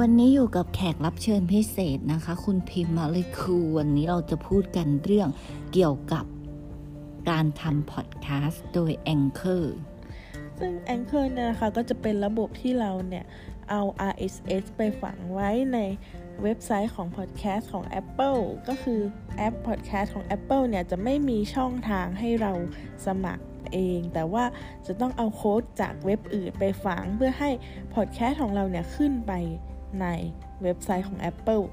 วันนี้อยู่กับแขกรับเชิญพิเศษนะคะ คุณพิมมาเลยคูวันนี้เราจะพูดกันเรื่องเกี่ยวกับการทำพอดแคสต์โดย Anchor ซึ่ง Anchor เนี่ยนะคะก็จะเป็นระบบที่เราเนี่ย เอา RSS ไปฝังไว้ในเว็บไซต์ของ Podcast ของ Apple ก็คือแอป Podcast ของ Apple เนี่ยจะไม่มีช่องทางให้เราสมัครเอง แต่ว่าจะต้องเอาโค้ดจากเว็บอื่นไปฝังเพื่อให้ Podcast ของเราเนี่ยขึ้นไป ในเว็บไซต์ของ Apple